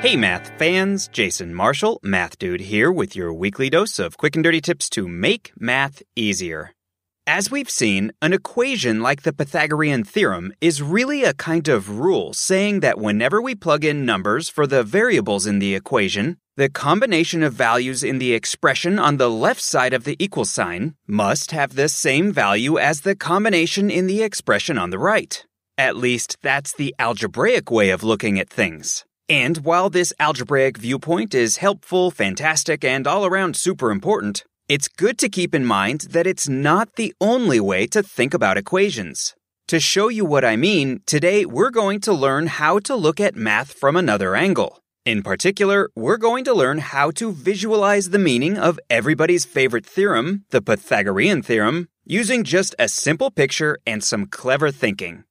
Hey, math fans, Jason Marshall, Math Dude here with your weekly dose of quick and dirty tips to make math easier. As we've seen, an equation like the Pythagorean theorem is really a kind of rule saying that whenever we plug in numbers for the variables in the equation, the combination of values in the expression on the left side of the equal sign must have the same value as the combination in the expression on the right. At least that's the algebraic way of looking at things. And while this algebraic viewpoint is helpful, fantastic, and all around super important, it's good to keep in mind that it's not the only way to think about equations. To show you what I mean, today we're going to learn how to look at math from another angle. In particular, we're going to learn how to visualize the meaning of everybody's favorite theorem, the Pythagorean theorem, using just a simple picture and some clever thinking.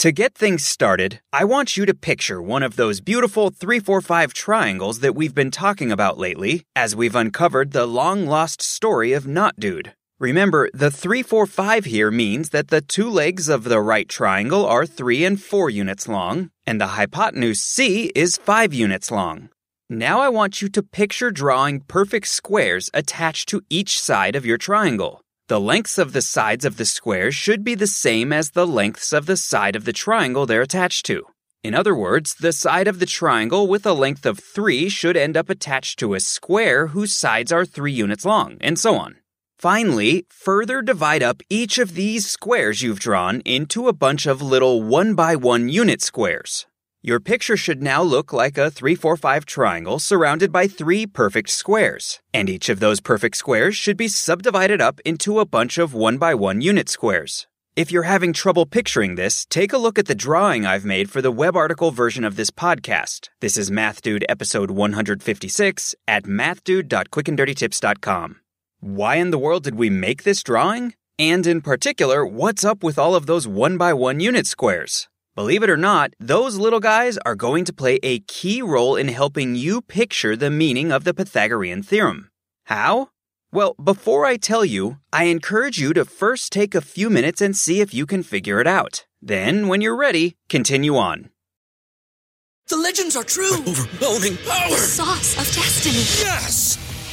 To get things started, I want you to picture one of those beautiful 345 triangles that we've been talking about lately as we've uncovered the long lost story of Not Dude. Remember, the 345 here means that the two legs of the right triangle are 3 and 4 units long, and the hypotenuse C is 5 units long. Now I want you to picture drawing perfect squares attached to each side of your triangle. The lengths of the sides of the square should be the same as the lengths of the side of the triangle they're attached to. In other words, the side of the triangle with a length of 3 should end up attached to a square whose sides are 3 units long, and so on. Finally, further divide up each of these squares you've drawn into a bunch of little 1 by 1 unit squares. Your picture should now look like a 345 triangle surrounded by three perfect squares, and each of those perfect squares should be subdivided up into a bunch of 1 by 1 unit squares. If you're having trouble picturing this, take a look at the drawing I've made for the web article version of this podcast. This is MathDude episode 156 at mathdude.quickanddirtytips.com. Why in the world did we make this drawing? And in particular, what's up with all of those 1 by 1 unit squares? Believe it or not, those little guys are going to play a key role in helping you picture the meaning of the Pythagorean theorem. How? Well, before I tell you, I encourage you to first take a few minutes and see if you can figure it out. Then, when you're ready, continue on. The legends are true. Overwhelming power! Sauce of destiny. Yes!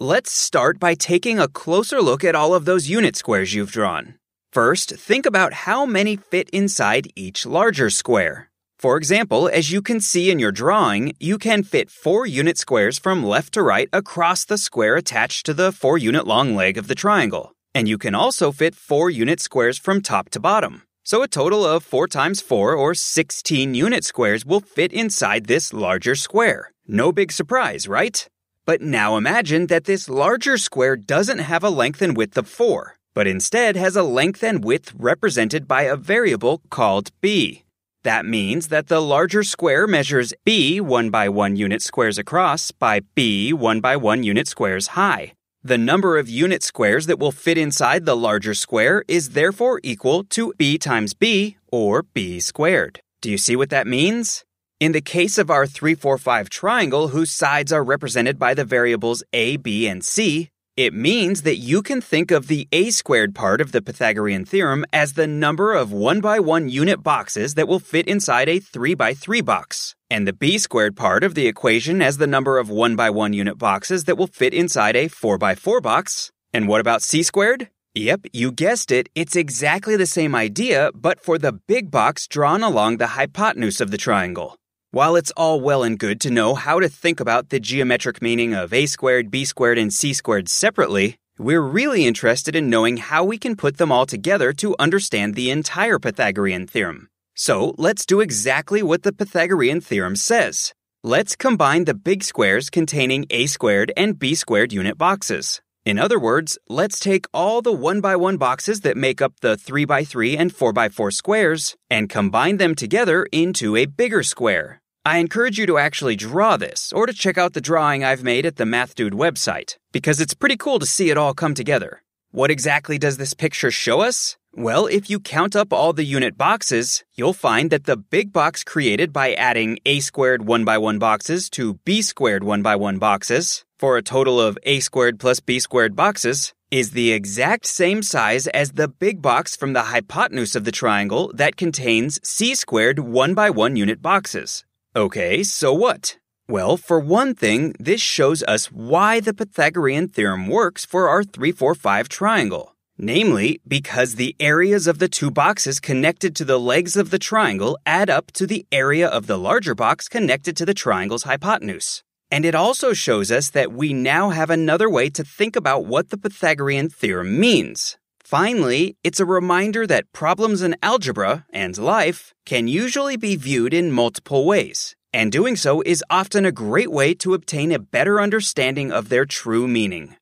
Let's start by taking a closer look at all of those unit squares you've drawn. First, think about how many fit inside each larger square. For example, as you can see in your drawing, you can fit four unit squares from left to right across the square attached to the four unit long leg of the triangle. And you can also fit four unit squares from top to bottom. So a total of 4 times 4 or 16 unit squares will fit inside this larger square. No big surprise, right? But now imagine that this larger square doesn't have a length and width of 4, but instead has a length and width represented by a variable called b. That means that the larger square measures b 1 by 1 unit squares across by b 1 by 1 unit squares high. The number of unit squares that will fit inside the larger square is therefore equal to b times b, or b squared. Do you see what that means? In the case of our 345 triangle, whose sides are represented by the variables a, b, and c, it means that you can think of the a squared part of the Pythagorean theorem as the number of 1 by 1 unit boxes that will fit inside a 3 by 3 box, and the b squared part of the equation as the number of 1 by 1 unit boxes that will fit inside a 4 by 4 box. And what about c squared? Yep, you guessed it. It's exactly the same idea, but for the big box drawn along the hypotenuse of the triangle. While it's all well and good to know how to think about the geometric meaning of a squared, b squared, and c squared separately, we're really interested in knowing how we can put them all together to understand the entire Pythagorean theorem. So let's do exactly what the Pythagorean theorem says. Let's combine the big squares containing a squared and b squared unit boxes. In other words, let's take all the 1 by 1 boxes that make up the 3 by 3 and 4 by 4 squares and combine them together into a bigger square. I encourage you to actually draw this or to check out the drawing I've made at the MathDude website because it's pretty cool to see it all come together. What exactly does this picture show us? Well, if you count up all the unit boxes, you'll find that the big box created by adding a squared 1 by 1 boxes to b squared 1 by 1 boxes for a total of a squared plus b squared boxes is the exact same size as the big box from the hypotenuse of the triangle that contains c squared 1 by 1 unit boxes. Okay, so what? Well, for one thing, this shows us why the Pythagorean theorem works for our 3 4 5 triangle. Namely, because the areas of the two boxes connected to the legs of the triangle add up to the area of the larger box connected to the triangle's hypotenuse. And it also shows us that we now have another way to think about what the Pythagorean theorem means. Finally, it's a reminder that problems in algebra and life can usually be viewed in multiple ways, and doing so is often a great way to obtain a better understanding of their true meaning.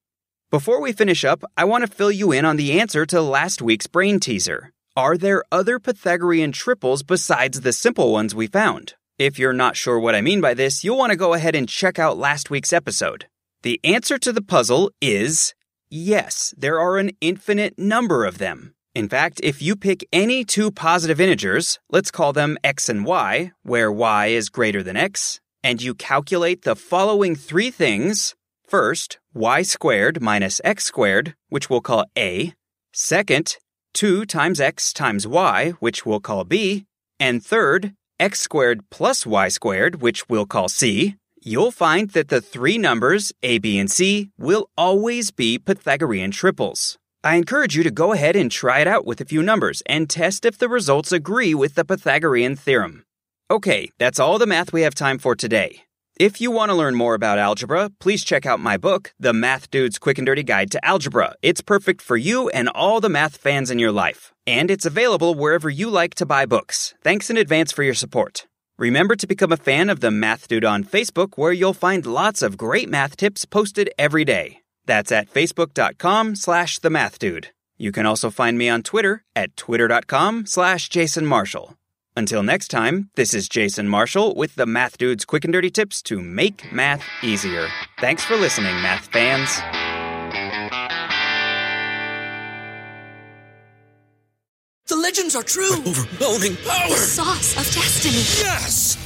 Before we finish up, I want to fill you in on the answer to last week's brain teaser. Are there other Pythagorean triples besides the simple ones we found? If you're not sure what I mean by this, you'll want to go ahead and check out last week's episode. The answer to the puzzle is yes, there are an infinite number of them. In fact, if you pick any two positive integers, let's call them x and y, where y is greater than x, and you calculate the following three things First, y squared minus x squared, which we'll call a. Second, 2 times x times y, which we'll call b. And third, x squared plus y squared, which we'll call c. You'll find that the three numbers, a, b, and c, will always be Pythagorean triples. I encourage you to go ahead and try it out with a few numbers and test if the results agree with the Pythagorean theorem. Okay, that's all the math we have time for today. If you want to learn more about algebra, please check out my book, The Math Dude's Quick and Dirty Guide to Algebra. It's perfect for you and all the math fans in your life. And it's available wherever you like to buy books. Thanks in advance for your support. Remember to become a fan of The Math Dude on Facebook, where you'll find lots of great math tips posted every day. That's at facebook.com slash the math dude. You can also find me on Twitter at twitter.com slash Jason Marshall. Until next time, this is Jason Marshall with the Math Dude's quick and dirty tips to make math easier. Thanks for listening, math fans. The legends are true. Overwhelming power! Sauce of destiny. Yes!